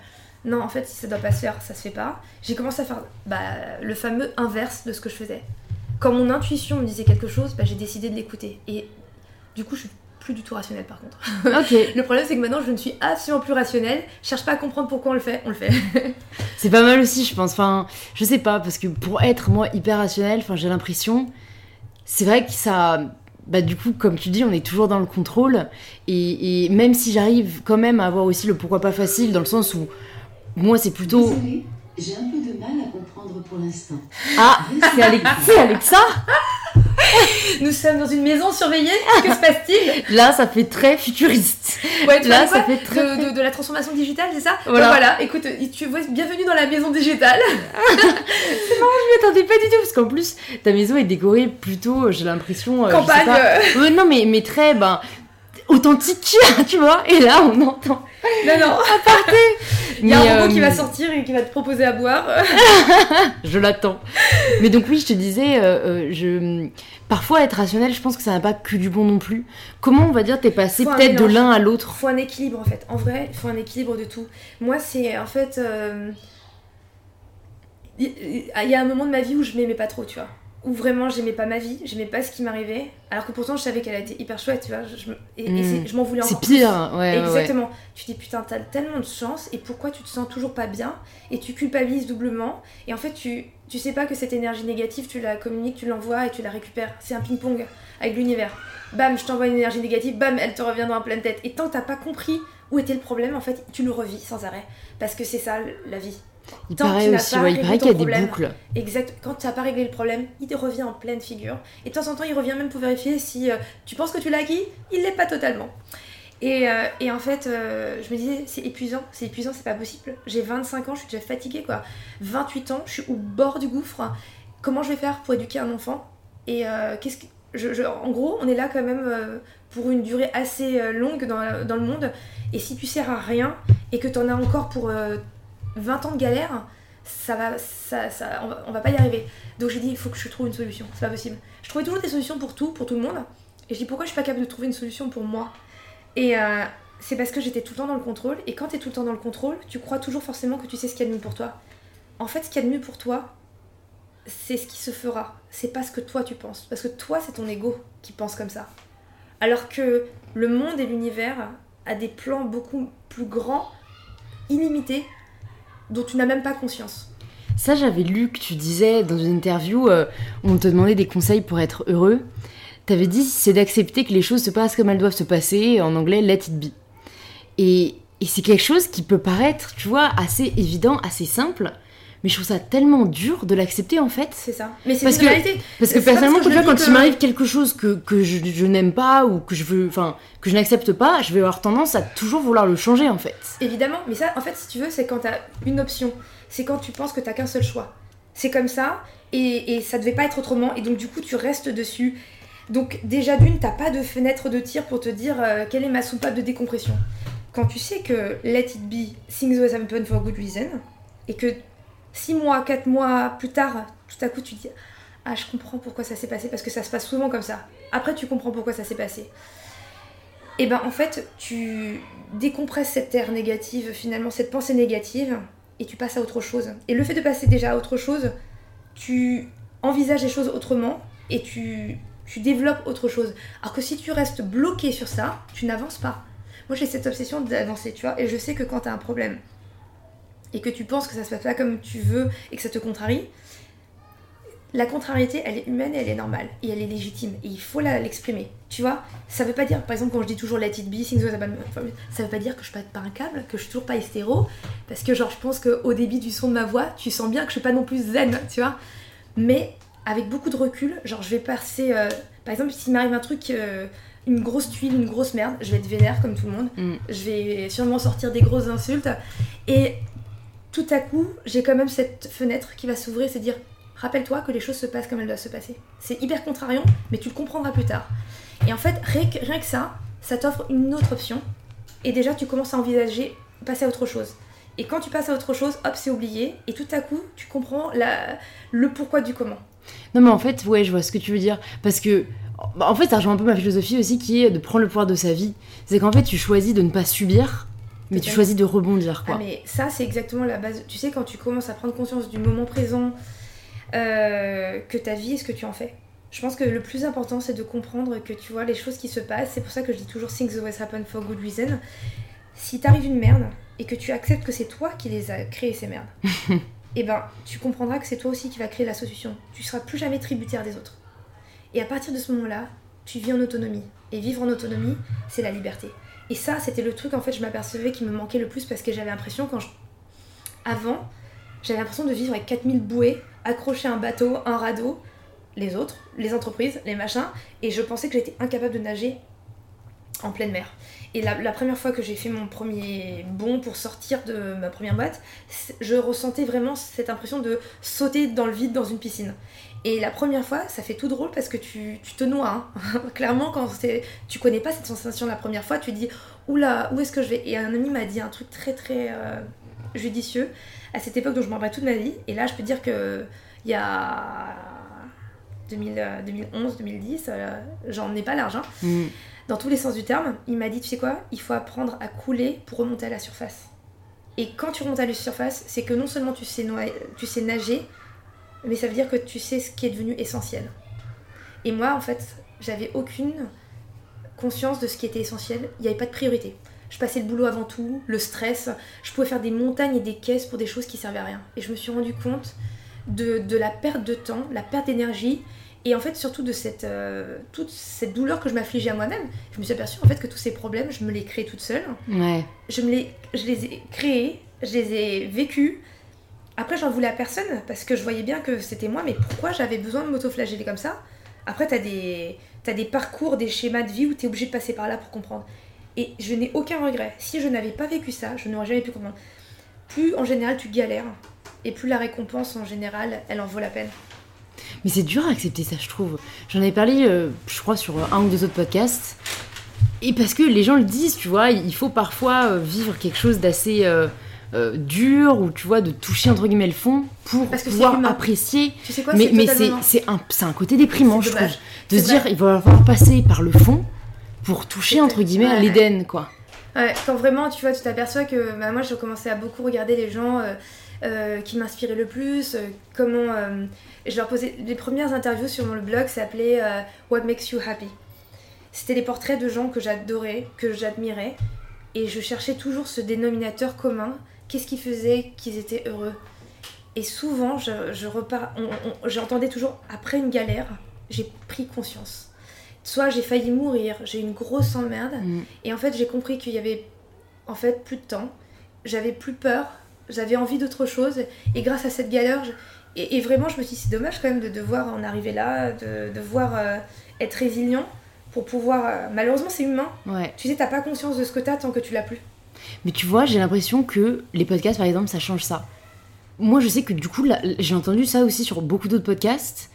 non, en fait, si ça doit pas se faire, ça se fait pas. J'ai commencé à faire bah, le fameux inverse de ce que je faisais. Quand mon intuition me disait quelque chose, bah, j'ai décidé de l'écouter. Et du coup, je suis plus du tout rationnelle par contre. *laughs* Ok, Le problème, c'est que maintenant, je ne suis absolument plus rationnelle. Je cherche pas à comprendre pourquoi on le fait, on le fait. *laughs* c'est pas mal aussi, je pense. Enfin, je sais pas, parce que pour être moi hyper rationnel, enfin, j'ai l'impression, c'est vrai que ça. Bah, du coup, comme tu dis, on est toujours dans le contrôle. Et, et même si j'arrive quand même à avoir aussi le pourquoi pas facile, dans le sens où moi, c'est plutôt. Désolée, j'ai un peu de mal à comprendre pour l'instant. Ah, c'est Alexa? *laughs* Nous sommes dans une maison surveillée. Que se passe-t-il Là, ça fait très futuriste. Ouais, tu Là, vois ça fait très. de, de- de la transformation digitale, c'est ça Voilà. Voilà, écoute, tu vois, bienvenue dans la maison digitale. *laughs* Je m'attendais pas du tout, parce qu'en plus, ta maison est décorée plutôt, j'ai l'impression. euh, je sais Campagne. pas. Ouais, non, mais, mais très, ben, authentique, tu vois. Et là, on entend. Non, non. Il y a un robot qui euh, va sortir et qui va te proposer à boire. *laughs* Je l'attends. Mais donc oui, je te disais, euh, euh, je... parfois être rationnel, je pense que ça n'a pas que du bon non plus. Comment on va dire, t'es passé peut-être de l'un à l'autre? Faut un équilibre en fait. En vrai, il faut un équilibre de tout. Moi, c'est en fait. euh, Il il y a un moment de ma vie où je m'aimais pas trop, tu vois. Où vraiment j'aimais pas ma vie, j'aimais pas ce qui m'arrivait. Alors que pourtant je savais qu'elle était hyper chouette, tu vois. Je, et, et Mm. c'est- je m'en voulais C'est encore pire, plus. hein, ouais. Exactement. Tu dis putain, t'as tellement de chance et pourquoi tu te sens toujours pas bien et tu culpabilises doublement et en fait tu, tu sais pas que cette énergie négative tu la communiques, tu l'envoies et tu la récupères. C'est un ping-pong avec l'univers. Bam, je t'envoie une énergie négative, bam, elle te reviendra en pleine tête. Et tant que t'as pas compris où était le problème, en fait, tu le revis sans arrêt. Parce que c'est ça la vie. Il Tant paraît aussi, ouais, il paraît qu'il y a des boucles. Exact. Quand tu n'as pas réglé le problème, il te revient en pleine figure. Et de temps en temps, il revient même pour vérifier si euh, tu penses que tu l'as acquis, il l'est pas totalement. Et, euh, et en fait, euh, je me disais, c'est épuisant, c'est épuisant, c'est pas possible. J'ai 25 ans, je suis déjà fatiguée, quoi. 28 ans, je suis au bord du gouffre. Comment je vais faire pour éduquer un enfant? Et qu'est-ce que. Je, je- en gros, on est là quand même euh, pour une durée assez euh, longue dans, dans le monde. Et si tu sers à rien et que tu en as encore pour euh, 20 ans de galère, ça va, ça, on, va, va pas y arriver. Donc j'ai dit, il faut que je trouve une solution. C'est pas possible. Je trouvais toujours des solutions pour tout, pour tout le monde. Et je dis, pourquoi je suis pas capable de trouver une solution pour moi? Et euh, c'est parce que j'étais tout le temps dans le contrôle. Et quand tu es tout le temps dans le contrôle, tu crois toujours forcément que tu sais ce qu'il y a de mieux pour toi. En fait, ce qu'il y a de mieux pour toi, c'est ce qui se fera. C'est pas ce que toi tu penses. Parce que toi, c'est ton ego qui pense comme ça. Alors que le monde et l'univers a des plans beaucoup plus grands, illimités, dont tu n'as même pas conscience. Ça, j'avais lu que tu disais dans une interview, euh, où on te demandait des conseils pour être heureux. T'avais dit c'est d'accepter que les choses se passent comme elles doivent se passer, en anglais let it be. Et, et c'est quelque chose qui peut paraître, tu vois, assez évident, assez simple, mais je trouve ça tellement dur de l'accepter en fait. C'est ça. Mais c'est Parce une que- réalité. Parce que personnellement, parce que vois, quand dis il que- m'arrive quelque chose que, que je, je n'aime pas ou que je veux, enfin, que je n'accepte pas, je vais avoir tendance à toujours vouloir le changer en fait. Évidemment, mais ça, en fait, si tu veux, c'est quand t'as une option. C'est quand tu penses que t'as qu'un seul choix. C'est comme ça, et, et ça devait pas être autrement, et donc du coup, tu restes dessus. Donc, déjà d'une, t'as pas de fenêtre de tir pour te dire euh, quelle est ma soupape de décompression. Quand tu sais que let it be, things always happen for a good reason, et que 6 mois, 4 mois plus tard, tout à coup, tu dis Ah, je comprends pourquoi ça s'est passé, parce que ça se passe souvent comme ça. Après, tu comprends pourquoi ça s'est passé. Et ben en fait, tu décompresses cette air négative, finalement, cette pensée négative, et tu passes à autre chose. Et le fait de passer déjà à autre chose, tu envisages les choses autrement, et tu, tu développes autre chose. Alors que si tu restes bloqué sur ça, tu n'avances pas. Moi j'ai cette obsession d'avancer, tu vois, et je sais que quand tu as un problème, et que tu penses que ça se passe pas comme tu veux, et que ça te contrarie, la contrariété, elle est humaine et elle est normale. Et elle est légitime. Et il faut l'exprimer. Tu vois Ça veut pas dire, par exemple, quand je dis toujours let it be, things me, ça veut pas dire que je pète pas un câble, que je suis toujours pas hystéro. Parce que, genre, je pense qu'au débit du son de ma voix, tu sens bien que je suis pas non plus zen, tu vois Mais avec beaucoup de recul, genre, je vais passer. euh, par exemple, s'il m'arrive un truc. euh, une grosse tuile, une grosse merde, je vais être vénère comme tout le monde. Mm. Je vais sûrement sortir des grosses insultes. Et tout à coup, j'ai quand même cette fenêtre qui va s'ouvrir, c'est dire rappelle-toi que les choses se passent comme elles doivent se passer. C'est hyper contrariant, mais tu le comprendras plus tard. Et en fait, rien que, ça, ça t'offre une autre option. Et déjà, tu commences à envisager passer à autre chose. Et quand tu passes à autre chose, hop, c'est oublié. Et tout à coup, tu comprends le pourquoi du comment. Non, mais en fait, ouais, je vois ce que tu veux dire. Parce que, bah, en fait, ça rejoint un peu ma philosophie aussi qui est de prendre le pouvoir de sa vie. C'est qu'en fait, tu choisis de ne pas subir, mais tu choisis de rebondir, quoi. Ah, mais ça, c'est exactement la base. Tu sais, quand tu commences à prendre conscience du moment présent, euh, que ta vie est ce que tu en fais? Je pense que le plus important, c'est de comprendre que tu vois les choses qui se passent. C'est pour ça que je dis toujours things always happen for good reason. Si t'arrive une merde et que tu acceptes que c'est toi qui les a créées ces merdes, *laughs* et ben tu comprendras que c'est toi aussi qui va créer la solution. Tu seras plus jamais tributaire des autres. Et à partir de ce moment-là, tu vis en autonomie. Et vivre en autonomie, c'est la liberté. Et ça, c'était le truc en fait, je m'apercevais qui me manquait le plus parce que j'avais l'impression quand je... Avant, j'avais l'impression de vivre avec 4000 bouées, accrochées à un bateau, un radeau, les autres, les entreprises, les machins, et je pensais que j'étais incapable de nager en pleine mer. Et la, première fois que j'ai fait mon premier bond pour sortir de ma première boîte, je ressentais vraiment cette impression de sauter dans le vide dans une piscine. Et la première fois, ça fait tout drôle parce que tu, tu te noies. hein. *laughs* Clairement, quand tu connais pas cette sensation la première fois, tu dis Oula, où est-ce que je vais? Et un ami m'a dit un truc très très euh, judicieux à cette époque dont je m'en rappelle toute ma vie. Et là, je peux dire que il y a 2011, 2010, euh, j'en ai pas l'argent. Mm. Dans tous les sens du terme, il m'a dit, tu sais quoi, il faut apprendre à couler pour remonter à la surface. Et quand tu remontes à la surface, c'est que non seulement tu sais, noyer- tu sais nager, mais ça veut dire que tu sais ce qui est devenu essentiel. Et moi, en fait, j'avais aucune conscience de ce qui était essentiel. Il n'y avait pas de priorité. Je passais le boulot avant tout, le stress. Je pouvais faire des montagnes et des caisses pour des choses qui servaient à rien. Et je me suis rendu compte de, de la perte de temps, la perte d'énergie, et en fait surtout de cette, euh, toute cette douleur que je m'affligeais à moi-même. Je me suis aperçue en fait que tous ces problèmes, je me les créais toute seule. Ouais. Je, me les, je les ai créés, je les ai vécus. Après, j'en voulais à personne parce que je voyais bien que c'était moi, mais pourquoi j'avais besoin de m'autoflageller comme ça? Après, t'as des, t'as des parcours, des schémas de vie où t'es obligé de passer par là pour comprendre. Et je n'ai aucun regret. Si je n'avais pas vécu ça, je n'aurais jamais pu comprendre. Plus en général tu galères, et plus la récompense en général, elle en vaut la peine. Mais c'est dur à accepter ça, je trouve. J'en avais parlé, euh, je crois, sur un ou deux autres podcasts. Et parce que les gens le disent, tu vois, il faut parfois euh, vivre quelque chose d'assez euh, euh, dur, ou tu vois, de toucher entre guillemets le fond pour Parce que pouvoir apprécier. Tu sais quoi mais c'est mais totalement- c'est c'est un, c'est un côté déprimant, je trouve. De se dire, il va falloir passer par le fond pour toucher, entre guillemets, à Ouais. l'Éden, quoi. Ouais, quand vraiment, tu vois, tu t'aperçois que bah, moi, j'ai commencé à beaucoup regarder les gens euh, euh, qui m'inspiraient le plus, comment... je leur posais... Les premières interviews sur mon blog s'appelaient euh, What Makes You Happy. C'était des portraits de gens que j'adorais, que j'admirais, et je cherchais toujours ce dénominateur commun. Qu'est-ce qui faisait qu'ils étaient heureux Et souvent, je, je repars... J'entendais toujours, après une galère, j'ai pris conscience. Soit j'ai failli mourir, j'ai eu une grosse emmerde, Mm. et en fait, j'ai compris qu'il y avait en fait plus de temps. J'avais plus peur, j'avais envie d'autre chose. Et grâce à cette galère, je- et, et vraiment, je me suis dit, c'est dommage quand même de devoir en arriver là, de devoir euh, être résilient pour pouvoir. euh, Malheureusement, c'est humain. Ouais. Tu sais, t'as pas conscience de ce que t'as tant que tu l'as plus. Mais tu vois, j'ai l'impression que les podcasts, par exemple, ça change ça. Moi, je sais que du coup, j'ai entendu ça aussi sur beaucoup d'autres podcasts.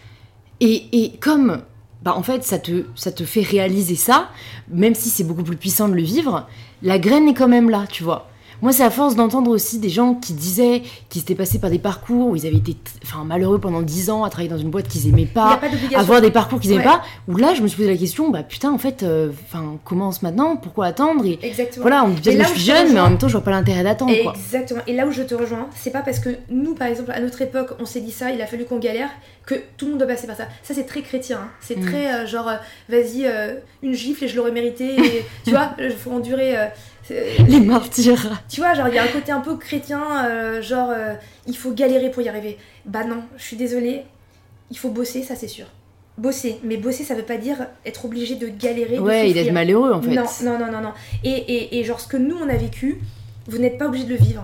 Et, et comme, bah, en fait, ça te, ça te fait réaliser ça, même si c'est beaucoup plus puissant de le vivre, la graine est quand même là, tu vois. Moi, c'est à force d'entendre aussi des gens qui disaient qu'ils s'étaient passés par des parcours où ils avaient été enfin, malheureux pendant 10 ans à travailler dans une boîte qu'ils aimaient pas, avoir des parcours qu'ils aimaient Ouais. pas, où là, je me suis posé la question, bah putain, en fait, euh, enfin, commence maintenant, pourquoi attendre? Et Exactement. voilà, on me dit que là je suis je jeune, mais en même temps, je vois pas l'intérêt d'attendre, quoi. Exactement. Et là où je te rejoins, c'est pas parce que nous, par exemple, à notre époque, on s'est dit ça, il a fallu qu'on galère, que tout le monde doit passer par ça. Ça, c'est très chrétien. hein. C'est Mm. très euh, genre, euh, vas-y, une gifle et je l'aurais mérité. Et, *laughs* tu vois, il faut endurer. Euh, Les martyrs. Tu vois, genre, il y a un côté un peu chrétien, euh, genre, euh, il faut galérer pour y arriver. Bah non, je suis désolée, il faut bosser, ça c'est sûr. Bosser, mais bosser, ça veut pas dire être obligé de galérer. Ouais, d'être souffrir. malheureux, en fait. Non, non, non, non, non. Et, et, et genre, ce que nous, on a vécu, vous n'êtes pas obligé de le vivre.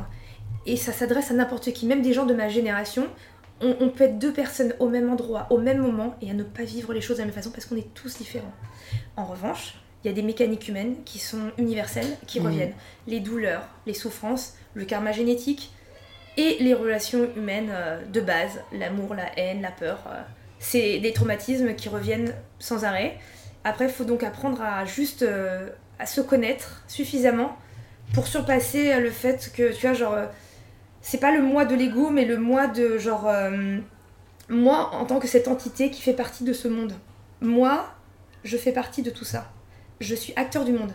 Et ça s'adresse à n'importe qui, même des gens de ma génération. On, on peut être deux personnes au même endroit, au même moment, et à ne pas vivre les choses de la même façon parce qu'on est tous différents. En revanche, il y a des mécaniques humaines qui sont universelles, qui Mhm. reviennent. Les douleurs, les souffrances, le karma génétique et les relations humaines euh, de base, l'amour, la haine, la peur. euh, c'est des traumatismes qui reviennent sans arrêt. Après, il faut donc apprendre à juste euh, à se connaître suffisamment pour surpasser le fait que, tu vois, genre, c'est pas le moi de l'ego, mais le moi de, genre, moi en tant que cette entité qui fait partie de ce monde. Moi, je fais partie de tout ça. Je suis acteur du monde.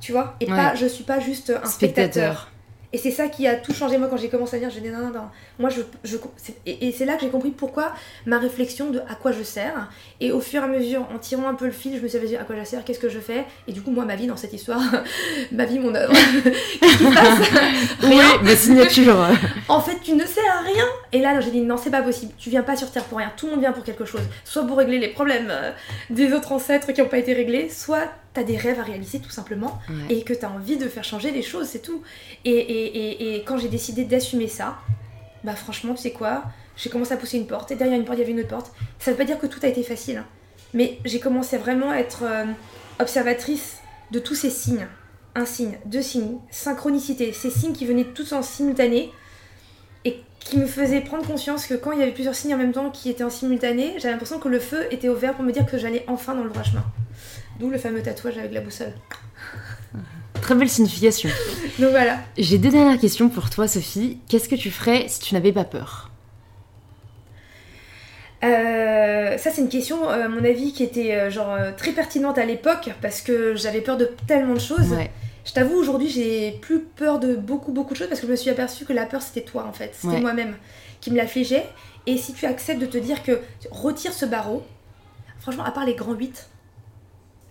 Tu vois Et Ouais. pas, je suis pas juste un spectateur. Spectateur. Et c'est ça qui a tout changé moi quand j'ai commencé à dire, j'ai dit non, non, non. Moi, je, je, et, et c'est là que j'ai compris pourquoi ma réflexion de à quoi je sers. Et au fur et à mesure, en tirant un peu le fil, je me suis dit à quoi je sers, qu'est-ce que je fais? Et du coup, moi, ma vie dans cette histoire, *laughs* ma vie, mon œuvre. *laughs* Qu'est-ce qui se passe? *laughs* Oui, ma signature. En fait, tu ne sers à rien. Et là, j'ai dit non, c'est pas possible. Tu viens pas sur Terre pour rien. Tout le monde vient pour quelque chose. Soit pour régler les problèmes euh, des autres ancêtres qui n'ont pas été réglés, soit t'as des rêves à réaliser tout simplement Ouais. et que t'as envie de faire changer les choses, c'est tout. Et, et, et, et quand j'ai décidé d'assumer ça, bah franchement, tu sais quoi J'ai commencé à pousser une porte et derrière une porte, il y avait une autre porte. Ça veut pas dire que tout a été facile, hein. mais j'ai commencé vraiment à être euh, observatrice de tous ces signes. Un signe, deux signes, synchronicité, ces signes qui venaient tous en simultané et qui me faisaient prendre conscience que quand il y avait plusieurs signes en même temps qui étaient en simultané, j'avais l'impression que le feu était au vert pour me dire que j'allais enfin dans le droit chemin. D'où le fameux tatouage avec la boussole. *laughs* très belle signification. *laughs* Donc voilà. J'ai deux dernières questions pour toi, Sophie. Qu'est-ce que tu ferais si tu n'avais pas peur? Euh, ça c'est une question, euh, à mon avis, qui était euh, genre très pertinente à l'époque parce que j'avais peur de tellement de choses. Ouais. Je t'avoue, aujourd'hui, j'ai plus peur de beaucoup, beaucoup de choses parce que je me suis aperçue que la peur, c'était toi, en fait. C'était Ouais. moi-même qui me l'affligeait. Et si tu acceptes de te dire que retire ce barreau, franchement, à part les grands 8,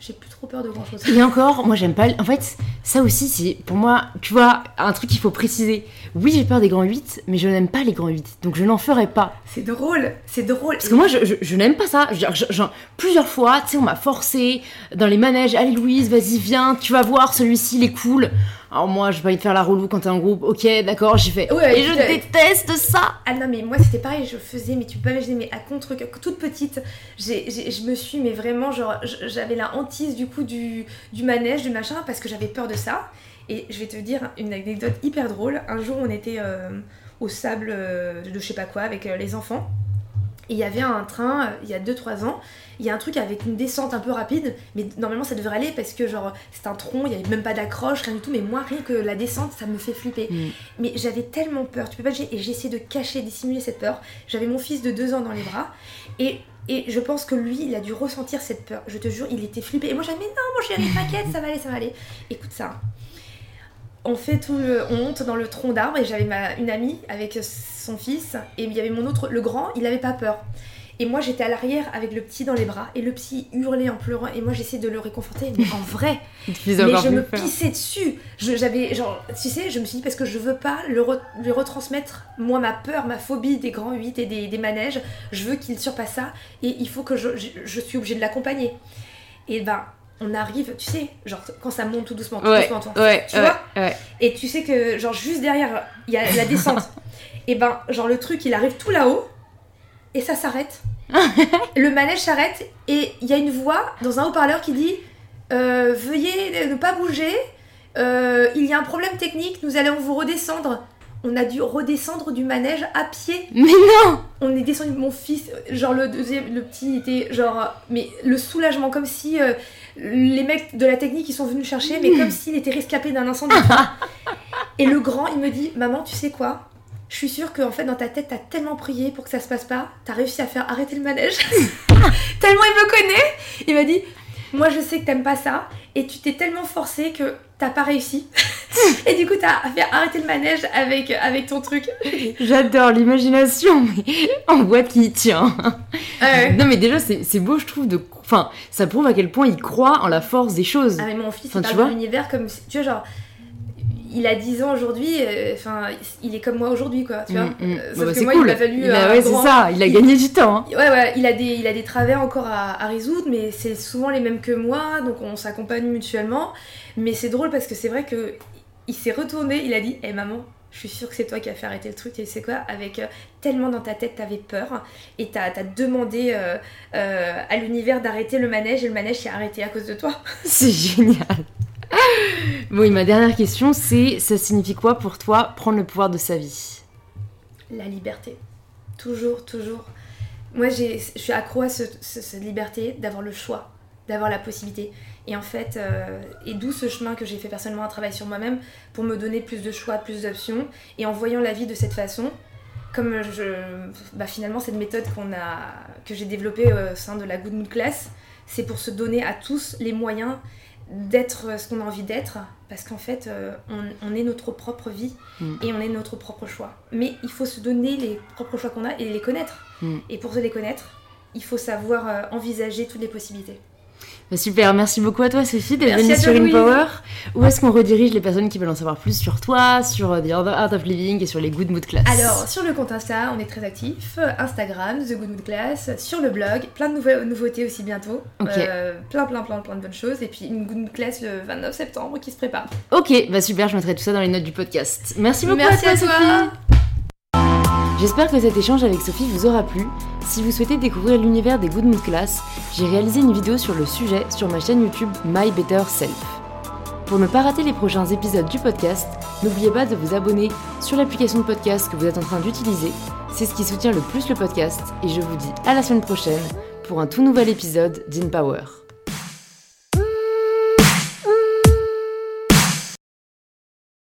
j'ai plus trop peur de grand chose. Et encore, moi j'aime pas. En fait, ça aussi, c'est pour moi, tu vois, un truc qu'il faut préciser. Oui, j'ai peur des grands 8, mais je n'aime pas les grands 8. Donc je n'en ferai pas. C'est drôle, c'est drôle. Parce que moi, je, je- je n'aime pas ça. Je genre, plusieurs fois, tu sais, on m'a forcé dans les manèges. Allez, Louise, vas-y, viens, tu vas voir, celui-ci, il est cool. Alors moi, j'ai pas envie de faire la relou quand t'es en groupe. Ok, d'accord, j'ai fait. Ouais, Et je déteste ça. Ah non mais moi c'était pareil, je faisais, mais tu peux pas imaginer, mais à contre toute petite, j'ai, j'ai- je me suis, mais vraiment genre, j'avais la hantise du coup du, du manège, du machin, parce que j'avais peur de ça. Et je vais te dire une anecdote hyper drôle. Un jour on était euh, au sable euh, de je sais pas quoi avec euh, les enfants. Et il y avait un train, euh, il y a 2-3 ans, il y a un truc avec une descente un peu rapide, mais normalement ça devrait aller parce que genre c'est un tronc, il y avait même pas d'accroche, rien du tout, mais moi rien que la descente ça me fait flipper. Mm. Mais j'avais tellement peur, tu peux pas et j'ai essayé de cacher, dissimuler cette peur. J'avais mon fils de 2 ans dans les bras, et, et je pense que lui, il a dû ressentir cette peur. Je te jure, il était flippé. Et moi j'avais, mais non, mon chéri, t'inquiète, ça va aller, ça va aller. Écoute ça. On fait tout le, on monte dans le tronc d'arbre et j'avais ma, une amie avec son fils et il y avait mon autre, le grand, il avait pas peur. Et moi j'étais à l'arrière avec le petit dans les bras et le petit hurlait en pleurant et moi j'essayais de le réconforter mais en vrai *laughs* mais je me peur. pissais dessus. J'avais genre, tu sais, je me suis dit parce que je veux pas le re- lui retransmettre moi ma peur, ma phobie des grands 8 et des, des manèges. Je veux qu'il surpasse ça et il faut que je, je, je suis obligée de l'accompagner. Et ben on arrive, tu sais, genre quand ça monte tout doucement, tout Ouais, doucement, tout- ouais, tu ouais, vois. Et tu sais que genre juste derrière il y a la descente. *laughs* et ben genre le truc il arrive tout là-haut et ça s'arrête. *laughs* le manège s'arrête et il y a une voix dans un haut-parleur qui dit euh, Veuillez ne pas bouger, euh, il y a un problème technique, nous allons vous redescendre. On a dû redescendre du manège à pied. Mais non On est descendu, mon fils, genre le deuxième, le petit était genre, mais le soulagement, comme si euh, les mecs de la technique ils sont venus le chercher, mais comme s'il était rescapé d'un incendie. *laughs* Et le grand, il me dit Maman, tu sais quoi? Je suis sûre que en fait, dans ta tête, t'as tellement prié pour que ça se passe pas, t'as réussi à faire arrêter le manège. *laughs* tellement il me connaît Il m'a dit Moi, je sais que t'aimes pas ça, et tu t'es tellement forcé que t'as pas réussi. *laughs* et du coup, t'as fait arrêter le manège avec, avec ton truc. *laughs* J'adore l'imagination, mais on voit qui tient. Ouais. Non mais déjà c'est beau je trouve de... Enfin, ça prouve à quel point il croit en la force des choses. Ah mais mon fils Enfin, il tu parle de vois l'univers comme tu vois genre il a 10 ans aujourd'hui euh, enfin il est comme moi aujourd'hui quoi tu vois Mm, mm. Euh, Bah, sauf bah, que c'est moi cool. il m'a fallu Il a- un ouais, c'est ça, il a il- gagné du temps. hein. Ouais, ouais, il a des, il a des travers encore à, à résoudre, mais c'est souvent les mêmes que moi, donc on s'accompagne mutuellement. Mais c'est drôle parce que c'est vrai que il s'est retourné, il a dit Eh maman, je suis sûre que c'est toi qui as fait arrêter le truc, et c'est quoi Avec euh, tellement dans ta tête, t'avais peur, et t'as as demandé euh, euh, à l'univers d'arrêter le manège, et le manège s'est arrêté à cause de toi. *laughs* C'est génial. Bon, ma dernière question, c'est ça signifie quoi pour toi prendre le pouvoir de sa vie? La liberté. Toujours, toujours. Moi, je suis accro à ce- ce- cette liberté d'avoir le choix, d'avoir la possibilité. Et en fait, euh, et d'où ce chemin que j'ai fait personnellement un travail sur moi-même pour me donner plus de choix, plus d'options. Et en voyant la vie de cette façon, comme je, bah finalement cette méthode a, que j'ai développée au sein de la Good Mood Class, c'est pour se donner à tous les moyens d'être ce qu'on a envie d'être, parce qu'en fait, euh, on, on est notre propre vie Mm. et on est notre propre choix. Mais il faut se donner les propres choix qu'on a et les connaître. Mm. Et pour se les connaître, il faut savoir euh, envisager toutes les possibilités. Bah, Super, merci beaucoup à toi Sophie d'être venue sur. InPower. Où est-ce qu'on redirige les personnes qui veulent en savoir plus sur toi, sur euh, The Other Art of Living et sur les Good Mood Class? Alors, sur le compte Insta, on est très actif. Instagram, The Good Mood Class. Sur le blog, plein de nouvel- nouveautés aussi bientôt. Ok. Euh, plein, plein, plein, plein de bonnes choses. Et puis une Good Mood Class le 29 septembre qui se prépare. Ok, bah super, je mettrai tout ça dans les notes du podcast. Merci beaucoup Merci à toi. Sophie. J'espère que cet échange avec Sophie vous aura plu. Si vous souhaitez découvrir l'univers des Good Mood Class, j'ai réalisé une vidéo sur le sujet sur ma chaîne YouTube My Better Self. Pour ne pas rater les prochains épisodes du podcast, n'oubliez pas de vous abonner sur l'application de podcast que vous êtes en train d'utiliser. C'est ce qui soutient le plus le podcast et je vous dis à la semaine prochaine pour un tout nouvel épisode d'InPower.